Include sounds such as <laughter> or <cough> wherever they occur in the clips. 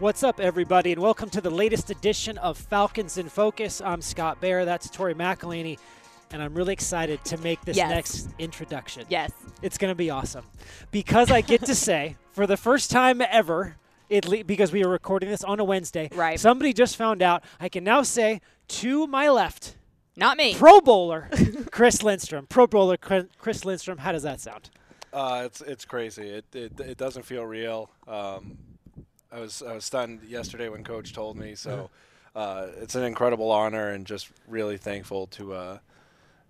What's up, everybody, and welcome to the latest edition of Falcons in Focus. I'm Scott Bair. That's Tori McElhaney, and I'm really excited to make this Yes. next introduction. Yes. It's going to be awesome because I get to <laughs> say, for the first time ever, it le- because we are recording this on a Wednesday, Right. somebody just found out. I can now say to my left, Not me. Pro Bowler <laughs> Chris Lindstrom. Pro Bowler Chris Lindstrom. How does that sound? Uh, it's it's crazy. It, it it doesn't feel real. Um, I was I was stunned yesterday when Coach told me. So uh, it's an incredible honor and just really thankful to uh,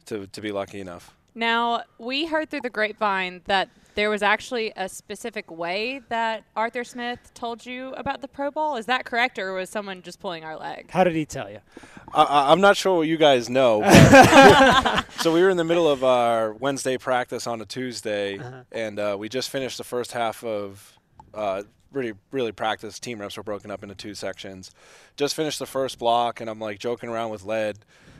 to to be lucky enough. Now, we heard through the grapevine that there was actually a specific way that Arthur Smith told you about the Pro Bowl. Is that correct, or was someone just pulling our leg? How did he tell you? I- I, I'm not sure what you guys know. <laughs> So we were in the middle of our Wednesday practice on a Tuesday, and uh, we just finished the first half of uh, really really practiced. Team reps were broken up into two sections. Just finished the first block, and I'm like joking around with Led,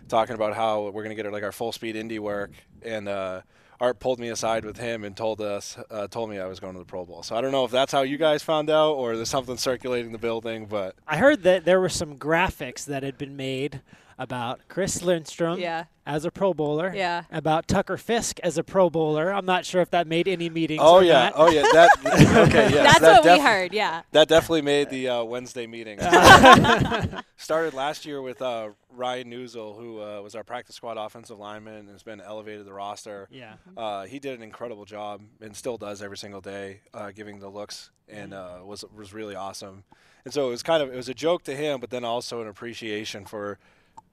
talking about how we're gonna get like our full speed indie work, and. Uh, Art pulled me aside with him and told us, uh, told me I was going to the Pro Bowl. So I don't know if that's how you guys found out or there's something circulating the building, but I heard that there were some graphics that had been made about Chris Lindstrom Yeah. as a Pro Bowler. Yeah. About Tucker Fisk as a Pro Bowler. I'm not sure if that made any meetings. Oh or yeah, not. oh yeah. That <laughs> okay. Yes, That's that what we heard, yeah. That definitely made the uh, Wednesday meeting. <laughs> <laughs> Started last year with uh, Ryan Neuzil, who uh, was our practice squad offensive lineman and has been elevated to the roster. Yeah. Uh, he did an incredible job and still does every single day, uh, giving the looks, and uh, was was really awesome. And so it was kind of it was a joke to him, but then also an appreciation for,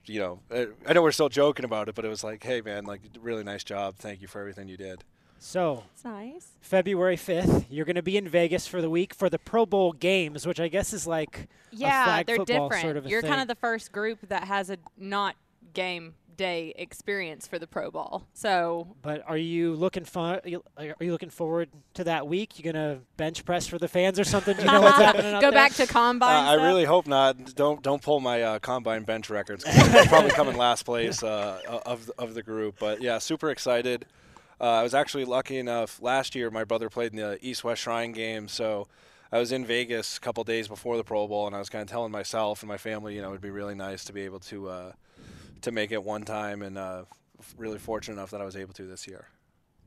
you know, uh, I know we're still joking about it, but it was like, hey man, like really nice job, thank you for everything you did. So It's nice. February 5th, you're going to be in Vegas for the week for the Pro Bowl games, which I guess is like a Yeah, flag they're football different. sort of a You're thing. kind of the first group that has a not game day experience for the Pro Bowl. So But are you looking fun? Are you are you looking forward to that week? You gonna bench press for the fans or something? Do you know what's <laughs> happening out go there? back to Uh, combine. I really hope not. Don't don't pull my uh, combine bench records. I'm probably coming last place <laughs> uh, of of the group. But yeah, super excited. Uh, I was actually lucky enough last year. My brother played in the East West Shrine game, so I was in Vegas a couple days before the Pro Bowl, and I was kind of telling myself and my family, you know, it'd be really nice to be able to uh, to make it one time, and uh, really fortunate enough that I was able to this year.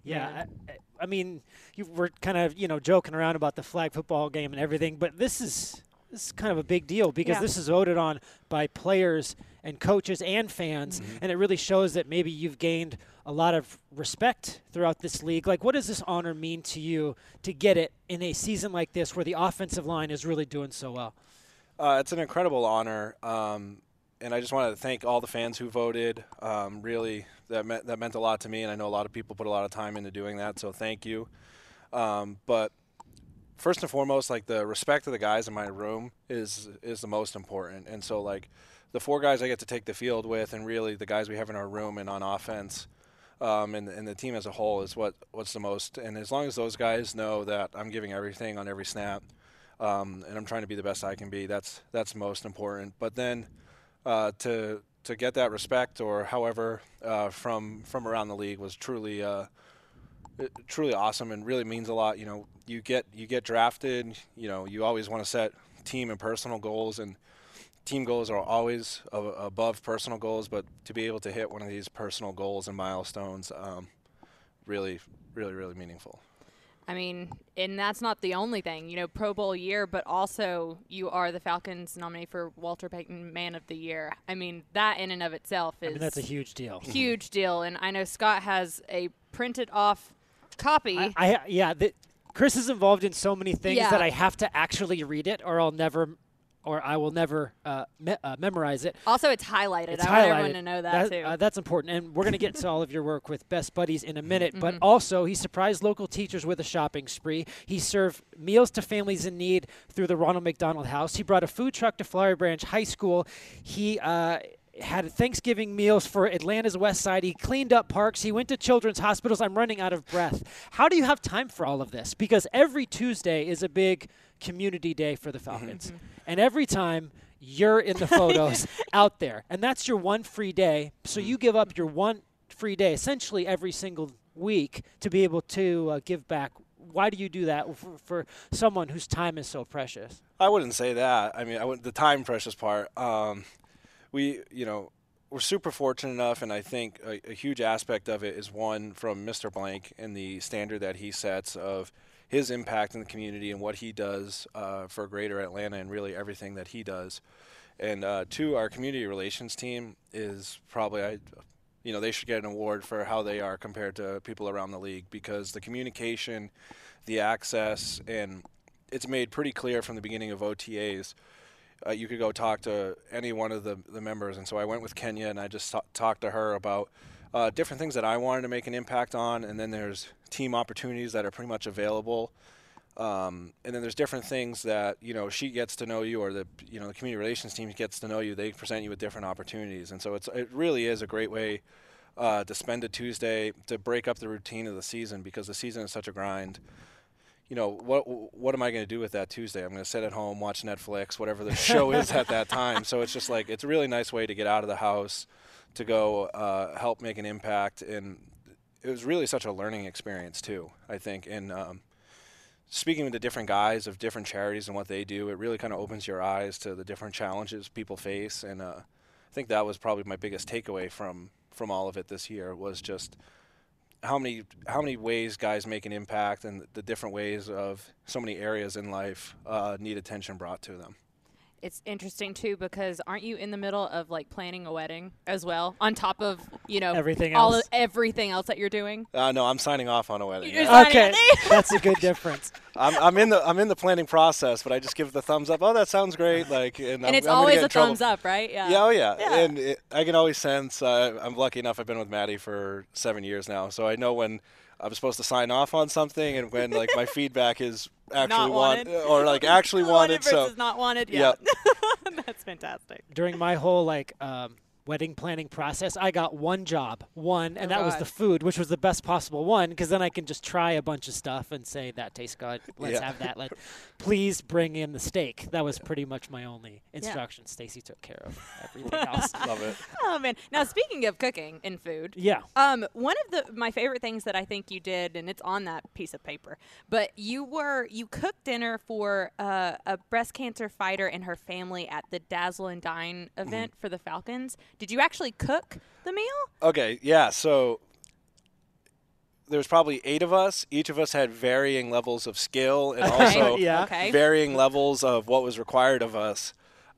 Yeah, I, I- I mean, you were kind of you know joking around about the flag football game and everything, but this is this is kind of a big deal because Yeah. this is voted on by players and coaches and fans, and it really shows that maybe you've gained a lot of respect throughout this league. Like, what does this honor mean to you to get it in a season like this where the offensive line is really doing so well? Uh, it's an incredible honor, um, and I just wanted to thank all the fans who voted. Um, really, that meant that meant a lot to me, and I know a lot of people put a lot of time into doing that. So thank you. Um, but first and foremost, like the respect of the guys in my room is is the most important, and so like the four guys I get to take the field with, and really the guys we have in our room and on offense. Um, and, and the team as a whole is what what's the most. And as long as those guys know that I'm giving everything on every snap, um, and I'm trying to be the best I can be. That's that's most important. But then uh, to to get that respect or however uh, from from around the league was truly uh, truly awesome and really means a lot. You know, you get you get drafted. You know, you always want to set team and personal goals and. Team goals are always above personal goals, but to be able to hit one of these personal goals and milestones, um, really, really, really meaningful. I mean, and that's not the only thing, you know, Pro Bowl year, but also you are the Falcons nominee for Walter Payton Man of the Year. I mean, that in and of itself is I mean, that's a huge deal. <laughs> huge deal. And I know Scott has a printed off copy. I, I yeah. The, Chris is involved in so many things Yeah. that I have to actually read it, or I'll never, or I will never uh, me- uh, memorize it. also, it's highlighted. It's I want everyone to know that, too. uh, that's important, and we're gonna get to all of your work with Best Buddies in a minute. But Mm-hmm. also, he surprised local teachers with a shopping spree. He served meals to families in need through the Ronald McDonald House. He brought a food truck to Flowery Branch High School. He uh, had Thanksgiving meals for Atlanta's West Side. He cleaned up parks. He went to children's hospitals. I'm running out of breath. How do you have time for all of this? Because every Tuesday is a big community day for the Falcons. And every time you're in the photos <laughs> out there. And that's your one free day. So you give up your one free day essentially every single week to be able to uh, give back. why do you do that for, for someone whose time is so precious? I wouldn't say that. I mean, I would, the time precious part. Um, we, you know, we're super fortunate enough, and I think a, a, huge aspect of it is one from Mr. Blank and the standard that he sets of his impact in the community and what he does uh, for Greater Atlanta and really everything that he does. And uh, two, our community relations team is probably I, you know, they should get an award for how they are compared to people around the league because the communication, the access, and it's made pretty clear from the beginning of OTAs. Uh, you could go talk to any one of the, the members. And so I went with Kenya and I just t- talked to her about uh, different things that I wanted to make an impact on. And then there's team opportunities that are pretty much available um, and then there's different things that you know she gets to know you, or the you know the community relations team gets to know you. They present you with different opportunities, and so it's it really is a great way uh, to spend a Tuesday to break up the routine of the season because the season is such a grind. You know what? What am I going to do with that Tuesday? I'm going to sit at home, watch Netflix, whatever the <laughs> show is at that time. So it's just like it's a really nice way to get out of the house, to go uh, help make an impact, and it was really such a learning experience too. I think, and um, speaking with the different guys of different charities and what they do, it really kind of opens your eyes to the different challenges people face. And uh, I think that was probably my biggest takeaway from from all of it this year was just how many how many ways guys make an impact and the different ways of so many areas in life uh, need attention brought to them it's interesting too because aren't you in the middle of like planning a wedding as well on top of you know everything all else. everything else that you're doing? Uh, no i'm signing off on a wedding okay. <laughs> that's a good difference. I'm, I'm in the i'm in the planning process but i just give the thumbs up oh that sounds great like and, and I'm, it's I'm always a thumbs up right? Yeah. Yeah oh yeah, yeah. and it, i can always sense uh, i'm lucky enough i've been with maddie for seven years now so i know when I'm supposed to sign off on something, and when like my <laughs> feedback is actually wanted. want or like actually wanted, wanted so not wanted. Yeah, yep. <laughs> that's fantastic. During my whole like um, wedding planning process, I got one job, one, and Oh, that was the food, which was the best possible one, because then I can just try a bunch of stuff and say that tastes good. <laughs> Let's Yeah. have that. Let, please bring in the steak. That was pretty much my only instruction. Stacy took care of everything <laughs> else. love it. <laughs> Oh man! Now speaking of cooking and food, Yeah. Um, one of the my favorite things that I think you did, and it's on that piece of paper, but you were you cooked dinner for uh, a breast cancer fighter and her family at the Dazzle and Dine event for the Falcons. Did you actually cook the meal? Okay, yeah. So there's probably eight of us. Each of us had varying levels of skill and also <laughs> Yeah. Okay. varying levels of what was required of us.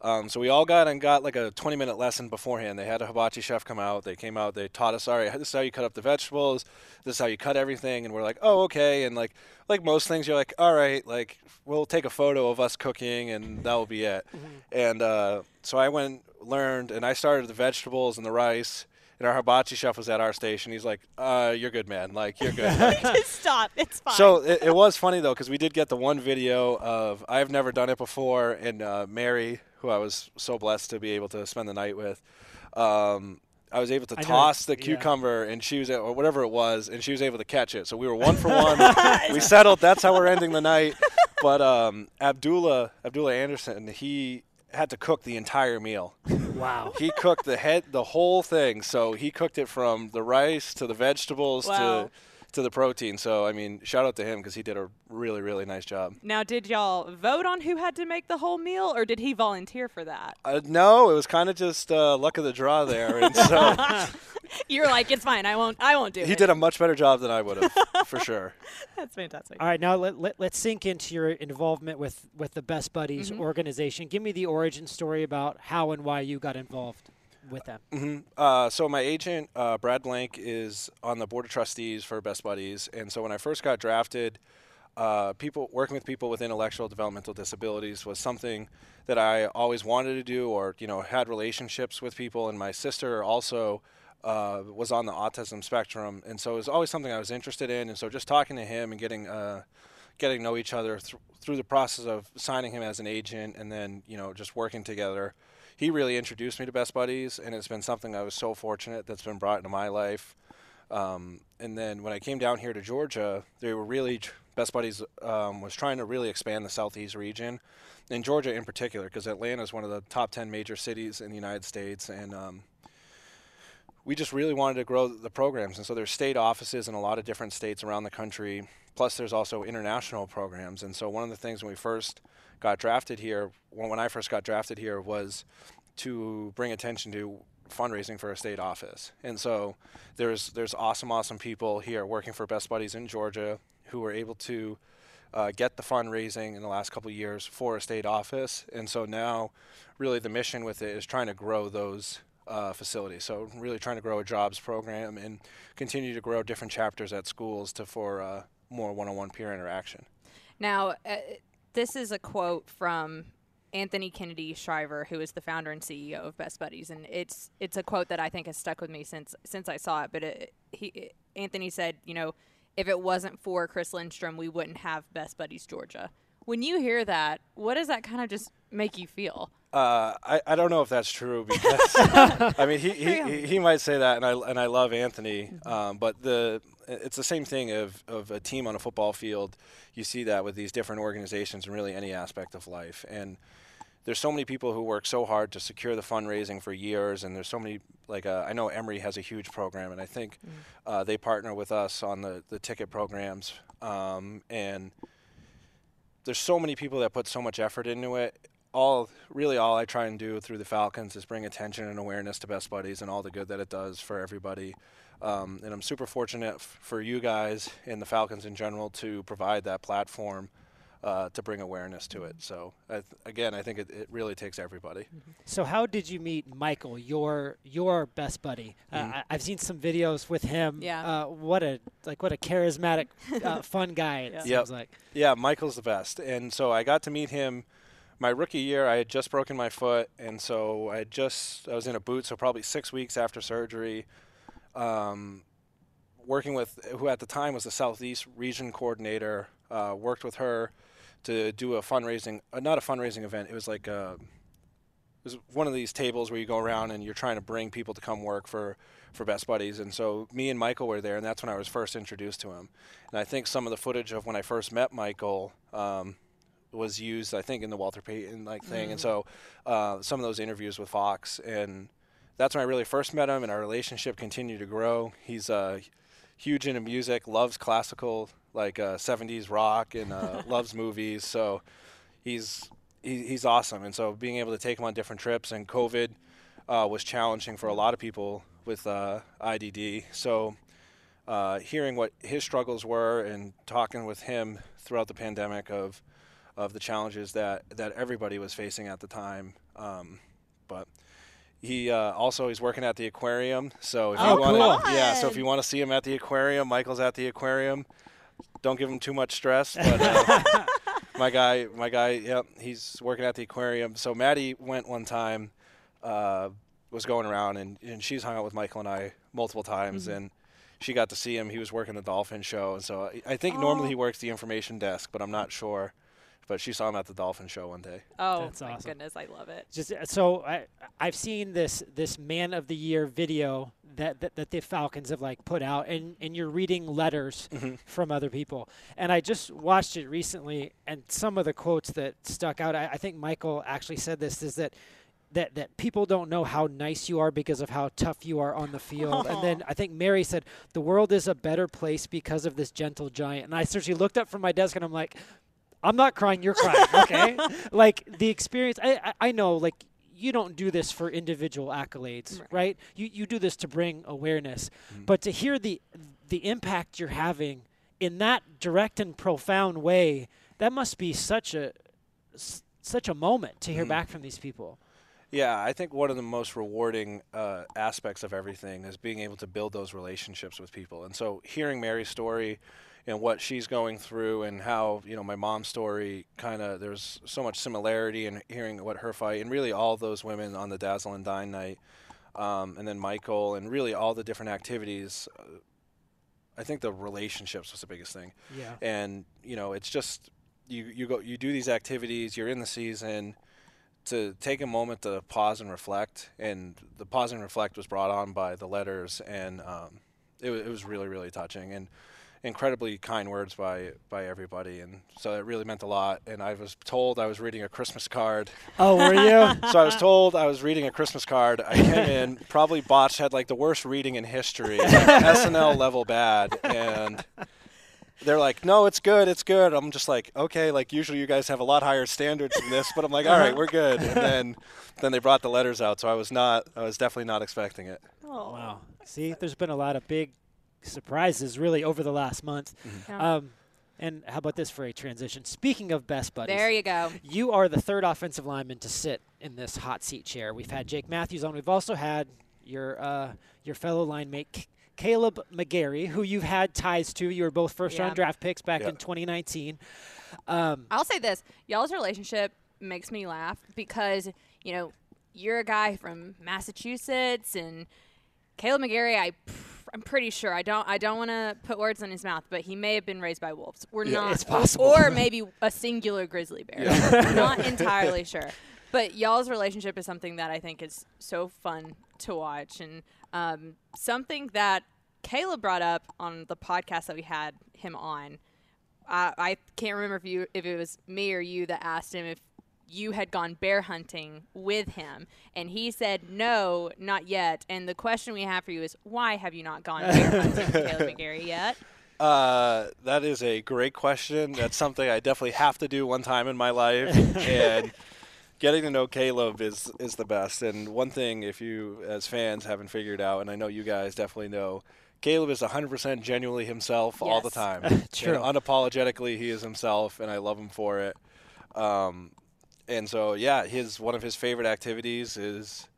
Um, so we all got and got like a 20 minute lesson beforehand. They had a hibachi chef come out. They came out. They taught us, all right, this is how you cut up the vegetables. This is how you cut everything. And we're like, oh, okay. And like, like most things, you're like, all right, like we'll take a photo of us cooking and that will be it. And uh, so I went, learned, and I started the vegetables and the rice. And our hibachi chef was at our station. He's like, uh, "You're good, man. Like you're good." Like, <laughs> Just stop. It's fine. so it, it was funny though because we did get the one video of I've never done it before, and uh, Mary, who I was so blessed to be able to spend the night with, um, I was able to I know, toss the yeah. cucumber, and she was or whatever it was, and she was able to catch it. So we were one for <laughs> one. we settled. That's how we're ending the night. <laughs> But um, Abdullah Abdullah Anderson, he had to cook the entire meal. Wow. He cooked the head, the whole thing. So he cooked it from the rice to the vegetables Wow. to to the protein. So I mean, shout out to him because he did a really really nice job. now, did y'all vote on who had to make the whole meal, or did he volunteer for that? Uh, no, it was kind of just uh, luck of the draw there, and so <laughs> You're like, it's fine. I won't. I won't do it. he did a much better job than I would have, <laughs> for sure. That's fantastic. All right, now let, let, let's sink into your involvement with, with the Best Buddies Mm-hmm. organization. Give me the origin story about how and why you got involved with them. hmm Uh, so my agent uh, Brad Blank is on the board of trustees for Best Buddies, and so when I first got drafted, uh, people working with people with intellectual developmental disabilities was something that I always wanted to do, or you know had relationships with people, and my sister also. Uh, was on the autism spectrum, and so it was always something I was interested in. And so, just talking to him and getting uh, getting to know each other thr through the process of signing him as an agent, and then you know just working together, he really introduced me to Best Buddies, and it's been something I was so fortunate that's been brought into my life. Um, and then when I came down here to Georgia, they were really Best Buddies um, was trying to really expand the Southeast region, in Georgia in particular, because Atlanta is one of the top ten major cities in the United States, and um, we just really wanted to grow the programs. And so there's state offices in a lot of different states around the country. Plus, there's also international programs. And so one of the things when we first got drafted here, when I first got drafted here, was to bring attention to fundraising for a state office. And so there's there's awesome, awesome people here working for Best Buddies in Georgia who were able to uh, get the fundraising in the last couple of years for a state office. And so now, really, the mission with it is trying to grow those uh, facilities. So really trying to grow a jobs program and continue to grow different chapters at schools to for uh, more one-on-one peer interaction. Now, uh, this is a quote from Anthony Kennedy Shriver, who is the founder and CEO of Best Buddies, and it's it's a quote that I think has stuck with me since since I saw it. But it, he it, Anthony said, you know, if it wasn't for Chris Lindstrom, we wouldn't have Best Buddies Georgia. When you hear that, what does that kind of just make you feel? Uh, I, I don't know if that's true <laughs> because I mean he, he, he might say that and I and I love Anthony Mm-hmm. um, but the it's the same thing of, of a team on a football field you see that with these different organizations and really any aspect of life and there's so many people who work so hard to secure the fundraising for years and there's so many like uh, I know Emory has a huge program and I think Mm. uh, they partner with us on the, the ticket programs um, and there's so many people that put so much effort into it all really all I try and do through the Falcons is bring attention and awareness to Best Buddies and all the good that it does for everybody. Um, and I'm super fortunate f- for you guys and the Falcons in general to provide that platform uh, to bring awareness to it. So I th- again, I think it, it really takes everybody. So how did you meet Michael, your your best buddy? Uh, Mhm. I, I've seen some videos with him. Yeah. Uh, what a like what a charismatic, uh, <laughs> fun guy. It Yeah. seems Yep. like. Yeah, Michael's the best. And so I got to meet him my rookie year. I had just broken my foot, and so I just I was in a boot, so probably six weeks after surgery. Um, working with who at the time was the Southeast Region coordinator, uh, worked with her to do a fundraising, uh, not a fundraising event. It was like a, it was one of these tables where you go around and you're trying to bring people to come work for for Best Buddies. And so me and Michael were there, and that's when I was first introduced to him. And I think some of the footage of when I first met Michael um, was used, I think, in the Walter Payton like thing. And so uh, some of those interviews with Fox, and that's when I really first met him, and our relationship continued to grow. He's uh, huge into music, loves classical like uh, 70s rock, and uh, <laughs> loves movies. So he's he, he's awesome. And so being able to take him on different trips, and COVID uh, was challenging for a lot of people with uh, IDD. So uh, hearing what his struggles were and talking with him throughout the pandemic of of the challenges that that everybody was facing at the time. Um, but he uh, also he's working at the aquarium. So if Oh, you want cool. yeah, so if you want to see him at the aquarium, Michael's at the aquarium. Don't give him too much stress, <laughs> but uh, my guy, my guy, yep, he's working at the aquarium. So Maddie went one time, uh, was going around, and, and she's hung out with Michael and I multiple times, and she got to see him. He was working the dolphin show, and so I, I think normally Oh. he works the information desk, but I'm not sure. But she saw him at the dolphin show one day. Oh That's my awesome. goodness, I love it. Just uh, so I I've seen this this man of the year video that, that, that the Falcons have like put out and, and you're reading letters from other people. And I just watched it recently and some of the quotes that stuck out I, I think Michael actually said this is that that that people don't know how nice you are because of how tough you are on the field. And then <laughs> I think Mary said the world is a better place because of this gentle giant. And I seriously looked up from my desk and I'm like I'm not crying, you're crying, okay? <laughs> like the experience I, I I know like you don't do this for individual accolades, Right. right? You you do this to bring awareness. But to hear the the impact you're having in that direct and profound way, that must be such a s- such a moment to hear Mhm. back from these people. Yeah, I think one of the most rewarding uh, aspects of everything is being able to build those relationships with people. And so, hearing Mary's story and what she's going through, and how you know my mom's story, kind of there's so much similarity in hearing what her fight, and really all those women on the Dazzle and Dine night, um, and then Michael, and really all the different activities. Uh, I think the relationships was the biggest thing Yeah. and you know it's just you you go you do these activities you're in the season to take a moment to pause and reflect and the pause and reflect was brought on by the letters and um, it, it was really really touching and incredibly kind words by by everybody, and so it really meant a lot. And I was told I was reading a Christmas card. Oh, were you? <laughs> so I was told I was reading a Christmas card. I came <laughs> in probably botched, had like the worst reading in history, <laughs> like SNL level bad, and they're like, "No, it's good, it's good." I'm just like, "Okay." Like usually you guys have a lot higher standards than this, but I'm like, "All right, we're good." And then then they brought the letters out, so I was not, I was definitely not expecting it. Oh. wow. See, there's been a lot of big surprises really over the last month. Yeah. Um, and how about this for a transition? Speaking of best buddies, there you go. you are the third offensive lineman to sit in this hot seat chair. We've had Jake Matthews on. We've also had your uh, your fellow line mate C- Kaleb McGary, who you've had ties to. You were both first round draft picks back Yeah. in 2019. Um, I'll say this: y'all's relationship makes me laugh because you know you're a guy from Massachusetts, and Kaleb McGary. I, I'm pretty sure. I don't. I don't want to put words in his mouth, but he may have been raised by wolves. We're Yeah. not. It's possible. Or <laughs> maybe a singular grizzly bear. Yeah. not <laughs> entirely sure. But y'all's relationship is something that I think is so fun to watch, and um, something that Kaleb brought up on the podcast that we had him on. I, I can't remember if you if it was me or you that asked him if you had gone bear hunting with him, and he said no, not yet. And the question we have for you is, why have you not gone bear hunting <laughs> with Kaleb McGary yet? Uh, that is a great question. That's something I definitely have to do one time in my life, and <laughs> getting to know Kaleb is is the best. And one thing, if you as fans haven't figured out, and I know you guys definitely know, Kaleb is 100% genuinely himself all the time. <laughs> True. And unapologetically, he is himself, and I love him for it. Um, and so yeah, his one of his favorite activities is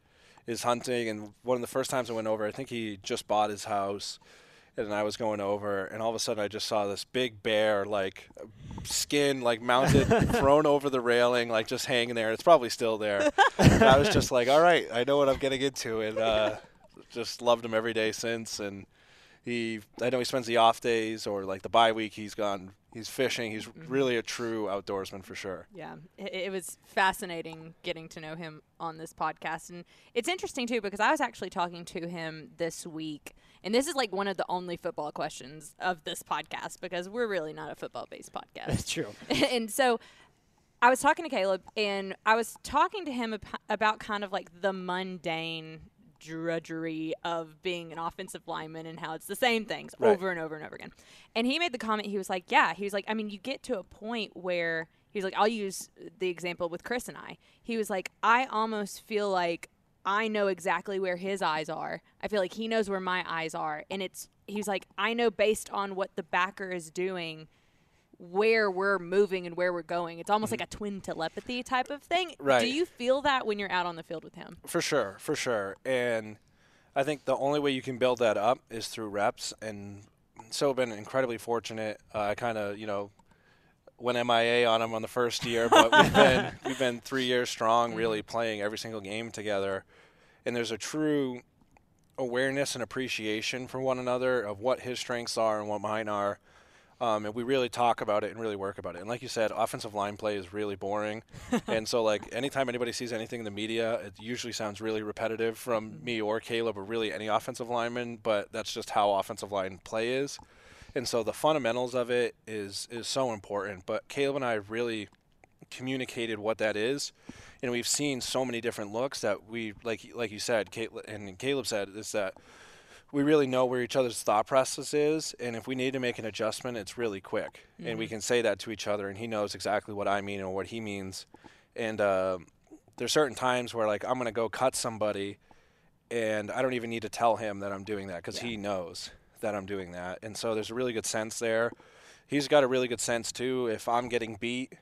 is hunting. And one of the first times I went over, I think he just bought his house, and I was going over, and all of a sudden I just saw this big bear, like skin, like mounted, <laughs> thrown over the railing, like just hanging there. It's probably still there. and I was just like, all right, I know what I'm getting into, and uh, just loved him every day since. And he, I know he spends the off days or like the bye week. He's gone. He's fishing. He's mm-hmm. really a true outdoorsman for sure. Yeah, it, it was fascinating getting to know him on this podcast, and it's interesting too because I was actually talking to him this week, and this is like one of the only football questions of this podcast because we're really not a football-based <laughs> podcast. that's true. <laughs> and so I was talking to Kaleb, and I was talking to him ap- about kind of like the mundane drudgery of being an offensive lineman and how it's the same things Right. over and over and over again. And he made the comment, he was like, Yeah, he was like, I mean, you get to a point where he's like, I'll use the example with Chris and I. He was like, I almost feel like I know exactly where his eyes are. I feel like he knows where my eyes are. And it's, he's like, I know based on what the backer is doing where we're moving and where we're going. It's almost like a twin telepathy type of thing. Mm-hmm. Right. Do you feel that when you're out on the field with him? For sure, for sure. And I think the only way you can build that up is through reps. And so I've been incredibly fortunate. Uh, I kind of, you know, went MIA on him on the first year, but we've <laughs> been we've been three years strong, really playing every single game together. And there's a true awareness and appreciation for one another of what his strengths are and what mine are. Um, and we really talk about it and really work about it. And like you said, offensive line play is really boring. <laughs> and so, like, anytime anybody sees anything in the media, it usually sounds really repetitive from me or Kaleb or really any offensive lineman, but that's just how offensive line play is. And so the fundamentals of it is is so important. But Kaleb and I really communicated what that is, and we've seen so many different looks that we like like you said, Kate, and Kaleb said is that we really know where each other's thought process is, and if we need to make an adjustment, it's really quick, and we can say that to each other, and he knows exactly what I mean and what he means. And uh, there's certain times where like I'm gonna go cut somebody, and I don't even need to tell him that I'm doing that because he knows that I'm doing that, and so there's a really good sense there. He's got a really good sense too if I'm getting beat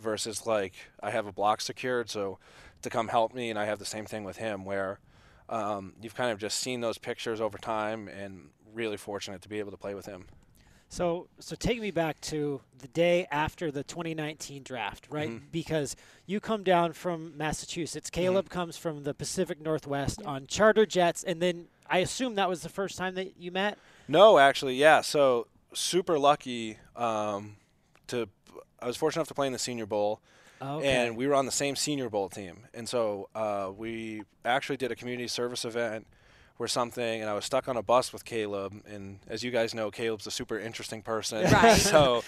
versus like I have a block secured, so to come help me, and I have the same thing with him where um, you've kind of just seen those pictures over time, and really fortunate to be able to play with him. So, so take me back to the day after the 2019 draft, right? Mhm. Because you come down from Massachusetts. Mm-hmm. Kaleb comes from the Pacific Northwest on charter jets, and then I assume that was the first time that you met. No, actually, yeah. So super lucky um, to. I was fortunate enough to play in the Senior Bowl, okay. and we were on the same Senior Bowl team. And so uh, we actually did a community service event or something, and I was stuck on a bus with Kaleb. And as you guys know, Kaleb's a super interesting person. Right. <laughs> so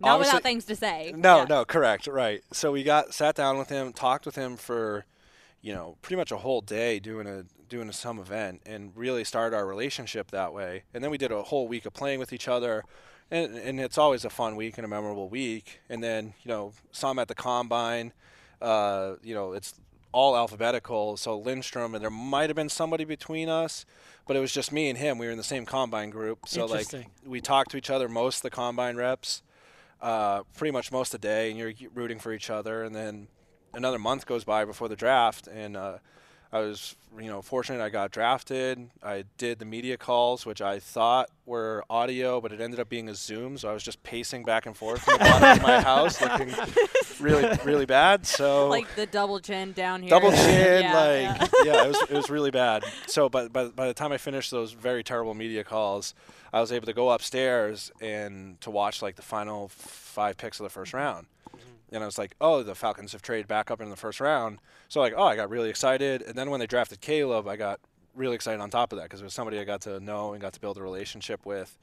Not without things to say. no, Yeah. no, correct, right. So we got sat down with him, talked with him for, you know, pretty much a whole day doing a doing a some event, and really started our relationship that way. And then we did a whole week of playing with each other, and and it's always a fun week and a memorable week. And then you know, him at the combine. Uh, you know, it's all alphabetical. So Lindstrom, and there might have been somebody between us, but it was just me and him. We were in the same combine group. So like we talked to each other most of the combine reps uh, pretty much most of the day, and you're rooting for each other. And then another month goes by before the draft, and uh, I was, you know, fortunate I got drafted. I did the media calls, which I thought were audio, but it ended up being a Zoom. So I was just pacing back and forth from the bottom of my <laughs> house, looking really, really bad. So Like the double chin down here. double chin, <laughs> Yeah, like yeah. <laughs> yeah. it was it was really bad. So, but by by the time I finished those very terrible media calls, I was able to go upstairs and to watch like the final five picks of the first round. And I was like, oh, the Falcons have traded back up in the first round. So like, oh, I got really excited. And then when they drafted Kaleb, I got really excited on top of that because it was somebody I got to know and got to build a relationship with.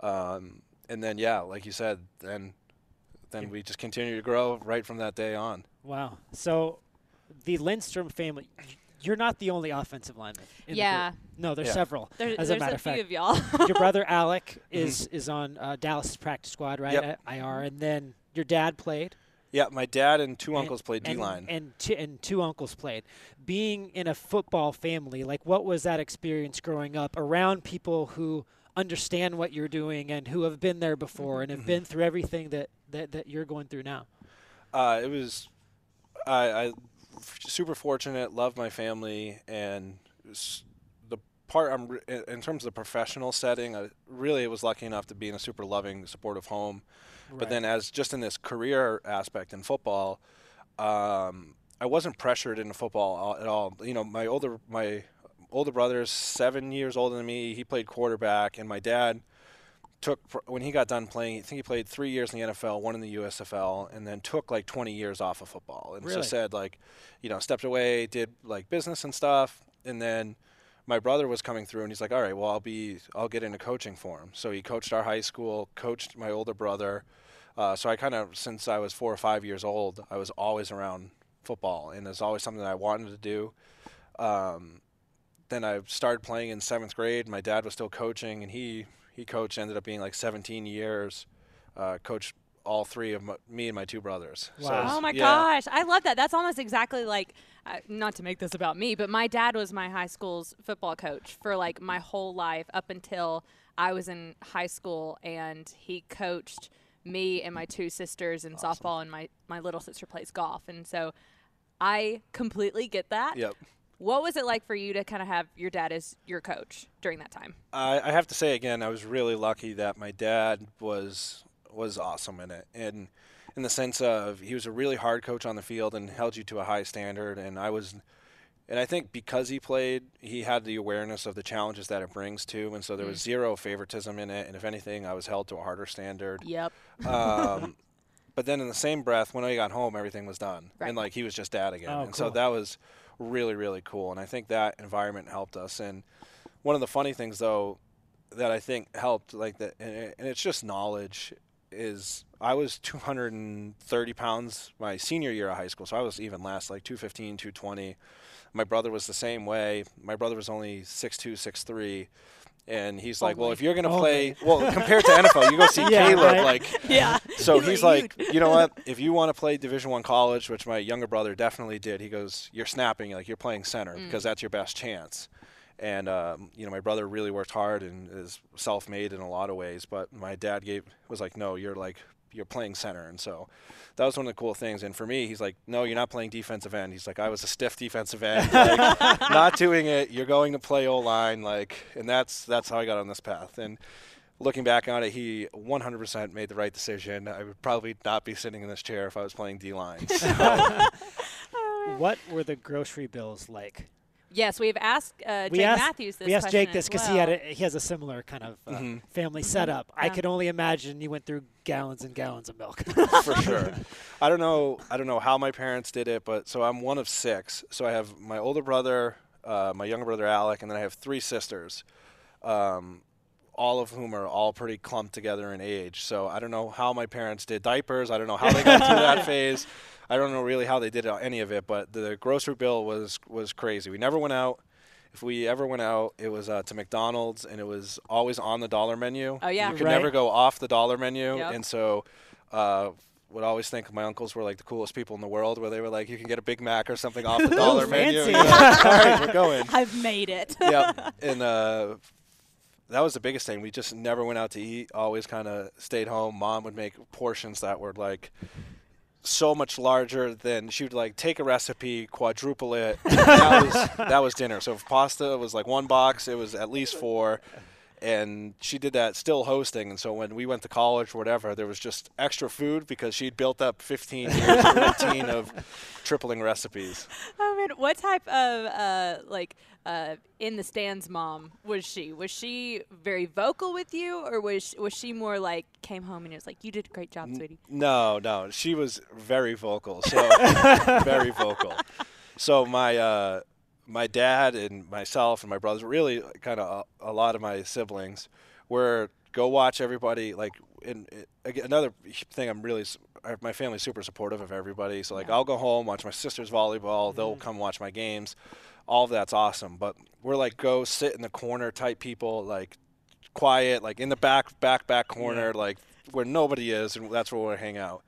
Um, and then yeah, like you said, then then we just continued to grow right from that day on. Wow. So the Lindstrom family, you're not the only offensive lineman. In Yeah. The group. No, there's Yeah. several. There, as there's a matter a of few fact, of y'all. <laughs> your brother Alec is is on uh, Dallas practice squad, right? Yep. At IR, and then your dad played. Yeah, my dad and two and- uncles played D line, and two, and two uncles played. Being in a football family, like what was that experience growing up around people who understand what you're doing and who have been there before and have Mhm. been through everything that, that, that you're going through now? Uh, it was, I, I, super fortunate. Love my family, and s- the part I'm re- in terms of the professional setting. I really was lucky enough to be in a super loving, supportive home. But then, as just in this career aspect in football, um, I wasn't pressured into football at all. You know, my older my older brother's seven years older than me. He played quarterback, and my dad took when he got done playing. I think he played three years in the NFL, one in the USFL, and then took like 20 years off of football. And so said like, you know, stepped away, did like business and stuff, and then my brother was coming through and he's like, all right, well, I'll be, I'll get into coaching for him. So he coached our high school, coached my older brother. Uh, so I kind of, since I was four or five years old, I was always around football and it's always something that I wanted to do. Um, then I started playing in seventh grade. My dad was still coaching and he, he coached, ended up being like 17 years, uh, coached all three of my, me and my two brothers. So Wow. it was- Oh my yeah. gosh, I love that. That's almost exactly like, not to make this about me, but my dad was my high school's football coach for like my whole life up until I was in high school, and he coached me and my two sisters in softball, and my my little sister plays golf, and so I completely get that. Yep. What was it like for you to kind of have your dad as your coach during that time? I, I have to say again, I was really lucky that my dad was was awesome in it, and in the sense of he was a really hard coach on the field and held you to a high standard, and I was, and I think because he played, he had the awareness of the challenges that it brings too, and so there was zero favoritism in it, and if anything, I was held to a harder standard. Yep. Um, <laughs> but then in the same breath, when I got home, everything was done, Right. and like he was just dad again, Oh, and so that was really really cool, and I think that environment helped us. And one of the funny things though that I think helped, like that, and, and it's just knowledge, is I was 230 pounds my senior year of high school, so I was even less, like 215, 220. My brother was the same way. My brother was only 6'2", 6'3", and he's like, "Well, if you're gonna play, well, compared to NFL, you go <laughs> see Yeah, Kaleb, right. like." <laughs> Yeah. So He's he's like, you know what? If you want to play Division One college, which my younger brother definitely did, he goes, "You're snapping, like you're playing center because that's your best chance." And um, you know, my brother really worked hard and is self-made in a lot of ways. But my dad gave was like, "No, you're like you're playing center," and so that was one of the cool things. And for me, he's like, "No, you're not playing defensive end." He's like, "I was a stiff defensive end, like, <laughs> not doing it. You're going to play O line, like." And that's that's how I got on this path. And looking back on it, he 100% made the right decision. I would probably not be sitting in this chair if I was playing D line. So, <laughs> <laughs> What were the grocery bills like? Yes, we've asked uh, we Jake asked, Matthews this we asked Jake this as because he had a, he has a similar kind of uh, Mhm. family setup. I Yeah. could only imagine you went through gallons and gallons of milk. for sure. I don't know. I don't know how my parents did it, but so I'm one of six. So I have my older brother, uh, my younger brother Alec, and then I have three sisters. Um, all of whom are all pretty clumped together in age. So I don't know how my parents did diapers. I don't know how they got through that <laughs> phase. I don't know really how they did any of it, but the grocery bill was was crazy. We never went out. If we ever went out, it was uh, to McDonald's, and it was always on the dollar menu. Oh, yeah. you could Right. never go off the dollar menu, Yep. and so. Uh, would always think my uncles were like the coolest people in the world, where they were like, you can get a Big Mac or something off the <laughs> dollar menu. fancy. Yeah. All right, we're going <laughs> I've made it. yep. <laughs> And uh, that was the biggest thing. We just never went out to eat. Always kind of stayed home. Mom would make portions that were like so much larger than she would like take a recipe, quadruple it. <laughs> that was that was dinner. So if pasta was like one box, it was at least four. And she did that still hosting. And so when we went to college or whatever, there was just extra food because she'd built up 15 years of routine of tripling recipes. I mean, what type of uh, like uh, in the stands mom was she? Was she very vocal with you, or was was she more like came home and it was like, "You did a great job, sweetie"? No, no, she was very vocal. So <laughs> very vocal. So my uh, my dad and myself and my brothers, really kind of a, a lot of my siblings, were go watch everybody. Like, in, in again, another thing, I'm really my family's super supportive of everybody. So like, Yeah. I'll go home watch my sister's volleyball. They'll mm-hmm. come watch my games. All of that's awesome. But we're like go sit in the corner type people, like quiet, like in the back, back, back corner, like where nobody is, and that's where we hang out.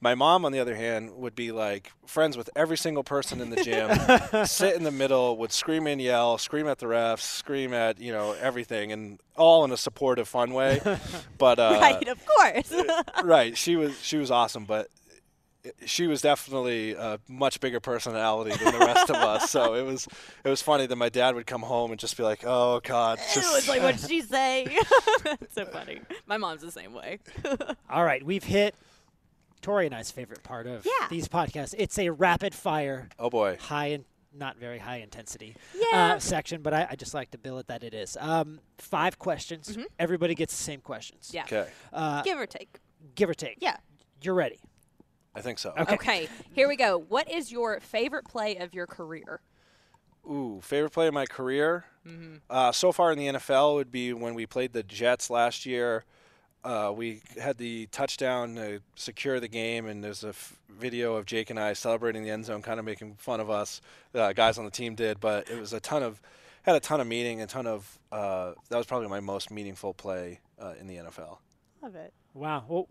My mom, on the other hand, would be like friends with every single person in the gym, <laughs> sit in the middle, would scream and yell, scream at the refs, scream at you know everything, and all in a supportive, fun way. <laughs> But uh, right, of course. right, she was she was awesome, but she was definitely a much bigger personality than the rest of us. So it was it was funny that my dad would come home and just be like, "Oh God, it just was like, what did she say? <laughs> That's so funny. My mom's the same way. All right, we've hit Tori and I's favorite part of Yeah. these podcasts. It's a rapid fire, oh boy." high and not very high intensity Yeah. uh, section, but I, I just like to bill it that it is. Um, five questions. Everybody gets the same questions. Mm-hmm. yeah. Okay, Uh, Give or take. give or take. Yeah. You're ready. I think so. Okay. Okay. Here we go. What is your favorite play of your career? Ooh, favorite play of my career. Uh, so far in the NFL would be when we played the Jets last year. Uh, we had the touchdown to secure the game, and there's a f- video of Jake and I celebrating the end zone, kind of making fun of us. Uh, guys on the team did, but it was a ton of had a ton of meaning, a ton of uh, that was probably my most meaningful play uh, in the NFL. Love it. Wow. Well,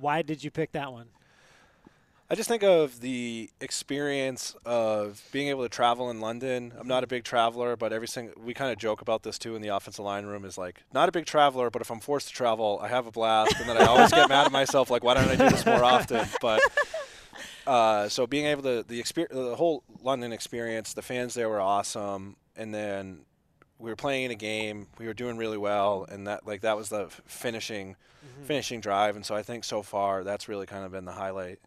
why did you pick that one? I just think of the experience of being able to travel in London. I'm not a big traveler, but every single we kind of joke about this too in the offensive line room is like not a big traveler, but if I'm forced to travel, I have a blast, and then I always get mad at myself like why don't I do this more often? But <laughs> uh, so being able to the experience, the whole London experience, the fans there were awesome, and then we were playing in a game, we were doing really well, and that like that was the finishing finishing drive, and so I think so far that's really kind of been the highlight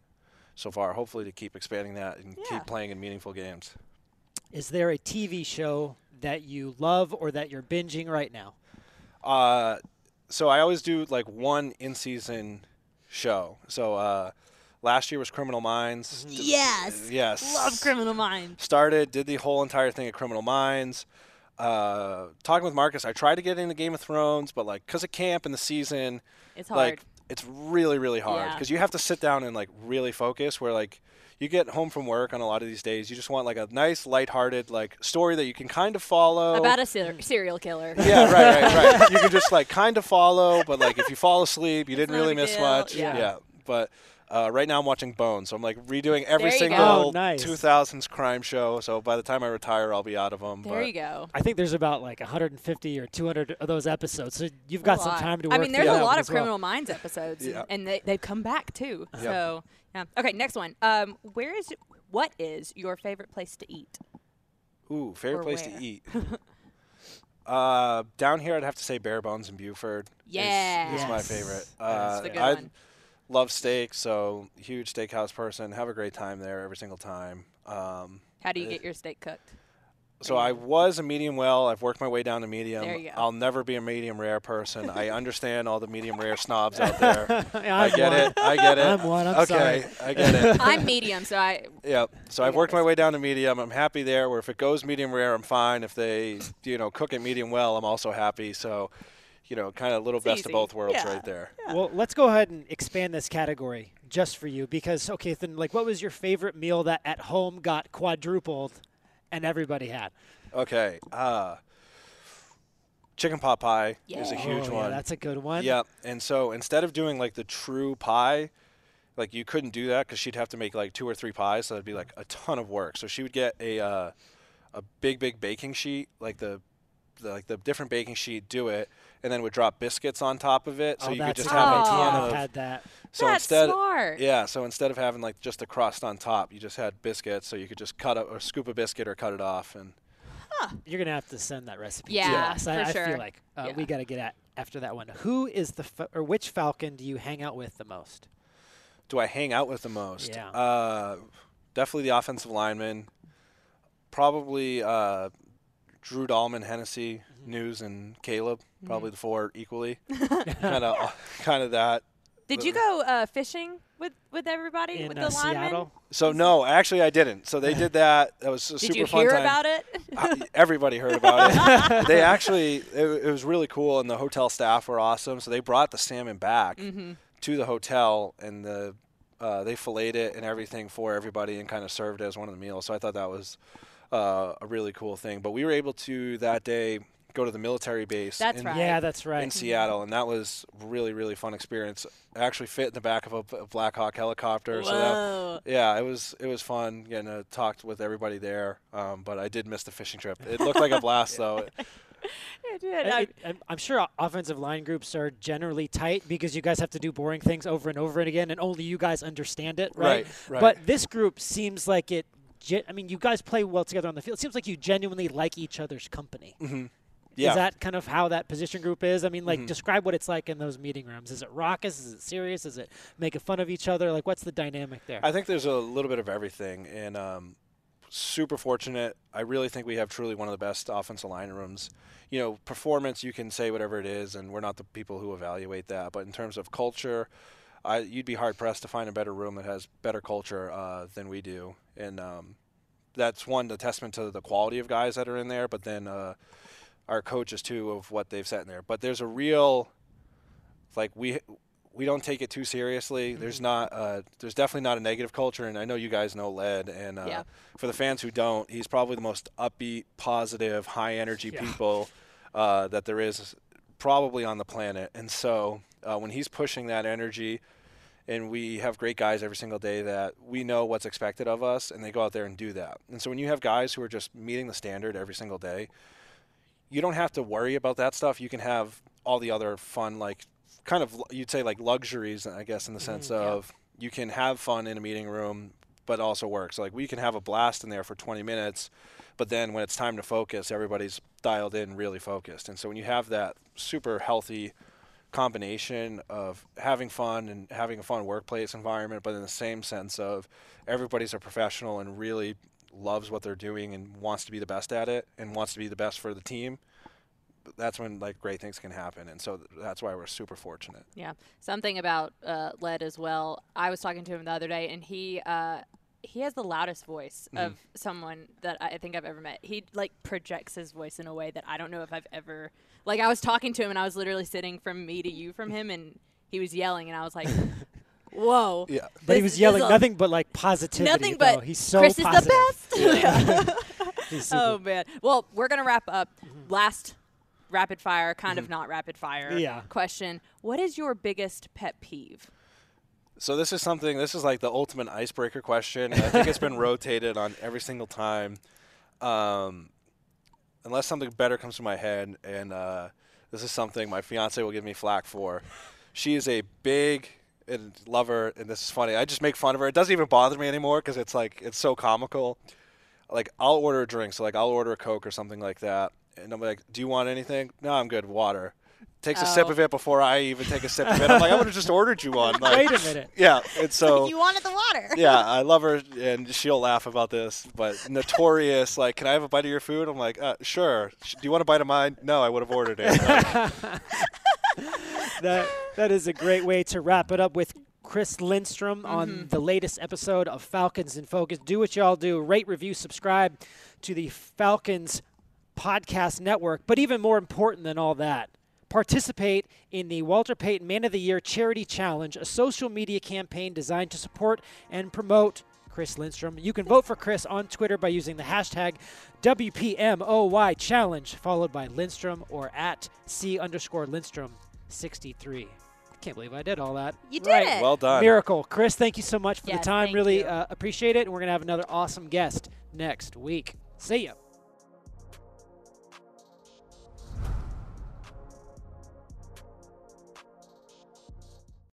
so far. Hopefully to keep expanding that and Yeah. keep playing in meaningful games. Is there a TV show that you love or that you're binging right now? Uh, so I always do like one in season show. So uh, last year was Criminal Minds. Yes. Yes. Love Criminal Minds. started, did the whole entire thing at Criminal Minds. Uh, talking with Marcus, I tried to get into Game of Thrones, but like because of camp and the season, It's hard. like it's really really hard Yeah. because you have to sit down and like really focus. Where like you get home from work on a lot of these days, you just want like a nice lighthearted like story that you can kind of follow. About a ser- serial killer. yeah, right, right, <laughs> right. You can just like kind of follow, but like if you fall asleep, you didn't really miss deal. much. Yeah. But uh, right now I'm watching Bones, so I'm like redoing every There you go. single Oh, nice. 2000s crime show. So by the time I retire, I'll be out of them. There but you go. I think there's about like 150 or 200 of those episodes, so you've got A some lot. time to work I mean, there's through a that lot of as well. Criminal Minds episodes, Yeah. and, and they they've come back too. Yep. So yeah. Okay, next one. Um, where is what is your favorite place to eat? Ooh, favorite Or place where? to eat. <laughs> uh, down here, I'd have to say Bare Bones in Buford. is- Yeah. is, my Yes. favorite. That's Uh, a good I one. Love steak, so huge steakhouse person. Have a great time there every single time. Um, How do you uh, get your steak cooked? so I was a medium well. I've worked my way down to medium. There you go. I'll never be a medium rare person. I <laughs> understand all the medium rare snobs out there. <laughs> I I'm get one. it. I get it. I'm one, I'm okay, sorry. I get it. <laughs> I'm medium, so I Yep. So I I've worked my way down to medium. I'm happy there. Where if it goes medium rare, I'm fine. If they, you know, cook it medium well, I'm also happy. So, you know, kind of little It's best easy. of both worlds Yeah. right there. Well, let's go ahead and expand this category just for you because okay, then like what was your favorite meal that at home got quadrupled and everybody had? Okay. Uh, chicken pot pie is a huge oh, one. Yeah, that's a good one. Yep. And so instead of doing like the true pie, like you couldn't do that because she'd have to make like two or three pies, so that'd be like a ton of work. So she would get a uh, a big big baking sheet, like the, the like the different baking sheet, do it, and then would drop biscuits on top of it, so oh, you could that's just a have good a idea. ton I've of. had that. So that's instead, smart. yeah. So instead of having like just a crust on top, you just had biscuits, so you could just cut a, or scoop a biscuit or cut it off, and You're gonna have to send that recipe. Yeah, to us. I, for I sure. feel like uh, Yeah. we got to get at after that one. Who is the fa- or which Falcon do you hang out with the most? do I hang out with the most? Yeah. Uh, definitely the offensive lineman. Probably uh, Drew Dalman, Hennessy. Neuzil, and Kaleb. Probably the four equally. kind of, kind of that. Did you go uh, fishing with with everybody In with uh, the linemen? Seattle. So no, actually I didn't. So they did that. That was a Did super you fun hear time. about it? I- Everybody heard about it. <laughs> they actually, it, it was really cool, and the hotel staff were awesome. So they brought the salmon back mm-hmm. to the hotel, and the uh, they filleted it and everything for everybody, and kind of served it as one of the meals. So I thought that was uh, a really cool thing. But we were able to that day go to the military base. That's in, right. Yeah, that's right. In Seattle, and that was really really fun experience. I actually fit in the back of a, a Black Hawk helicopter. So that, Whoa. yeah, it was it was fun getting to talk with everybody there. Um, but I did miss the fishing trip. It looked like a blast though. <laughs> It did. I- I- it- I'm, I'm sure offensive line groups are generally tight because you guys have to do boring things over and over and again, and only you guys understand it, right? Right, right. But this group seems like it. Ge- I mean, you guys play well together on the field. It seems like you genuinely like each other's company. hmm Yeah. Is that kind of how that position group is? I mean, like, Mhm. describe what it's like in those meeting rooms. Is it raucous? Is it serious? Is it making fun of each other? Like, what's the dynamic there? I think there's a little bit of everything, and um, super fortunate. I really think we have truly one of the best offensive line rooms. You know, performance you can say whatever it is, and we're not the people who evaluate that. But in terms of culture, I, you'd be hard pressed to find a better room that has better culture uh, than we do, and um, that's one the testament to the quality of guys that are in there. But then uh, our coaches too of what they've set in there. But there's a real like we we don't take it too seriously. Mm-hmm. There's not uh, there's definitely not a negative culture, and I know you guys know Led, and uh, Yeah. for the fans who don't, he's probably the most upbeat, positive, high energy Yeah. people uh, that there is probably on the planet. And so uh, when he's pushing that energy, and we have great guys every single day that we know what's expected of us, and they go out there and do that. And so when you have guys who are just meeting the standard every single day, you don't have to worry about that stuff. You can have all the other fun, like kind of you'd say like luxuries, I guess, in the sense mm, yeah. of you can have fun in a meeting room, but also work. So like we can have a blast in there for 20 minutes, but then when it's time to focus, everybody's dialed in, really focused. And so when you have that super healthy combination of having fun and having a fun workplace environment, but in the same sense of everybody's a professional and really loves what they're doing and wants to be the best at it and wants to be the best for the team. That's when like great things can happen, and so th- that's why we're super fortunate. Yeah, something about uh, Led as well. I was talking to him the other day, and he uh, he has the loudest voice of someone that I think I've ever met. He like projects his voice in a way that I don't know if I've ever like. I was talking to him, and I was literally sitting from me to you from him, and he was yelling, and I was like, <laughs> "Whoa!" Yeah, but he was yelling nothing but like positivity. Nothing though. but he's so Chris is the best. <laughs> <laughs> He's oh man. Well, we're gonna wrap up. Last rapid fire, kind of not rapid fire. Yeah. Question: What is your biggest pet peeve? So this is something. This is like the ultimate icebreaker question. I think it's been <laughs> rotated on every single time, um, unless something better comes to my head. And uh, this is something my fiance will give me flack for. She is a big and love her, and this is funny. I just make fun of her. It doesn't even bother me anymore because it's like it's so comical. Like I'll order a drink, so like I'll order a coke or something like that, and I'm like, "Do you want anything?" No, I'm good. Water. takes a sip Oh. of it before I even take a sip of it. I'm like, I would have just ordered you one. <laughs> Like, Wait a minute. <laughs> Yeah, and so you wanted the water. <laughs> yeah, I love her, and she'll laugh about this. But notorious, like, can I have a bite of your food? I'm like, uh, sure. Do you want a bite of mine? No, I would have ordered it. Like, <laughs> that that is a great way to wrap it up with Chris Lindstrom on mm-hmm. the latest episode of Falcons in Focus. Do what y'all do. Rate, review, subscribe to the Falcons podcast network. But even more important than all that, participate in the Walter Payton Man of the Year Charity Challenge, a social media campaign designed to support and promote Chris Lindstrom. You can vote for Chris on Twitter by using the hashtag WPMOY challenge, followed by Lindstrom or at C underscore Lindstrom 63. I can't believe I did all that. You did Right. it. well done. Miracle. Chris, thank you so much for Yes, the time. Really uh, appreciate it. And we're going to have another awesome guest next week. See ya.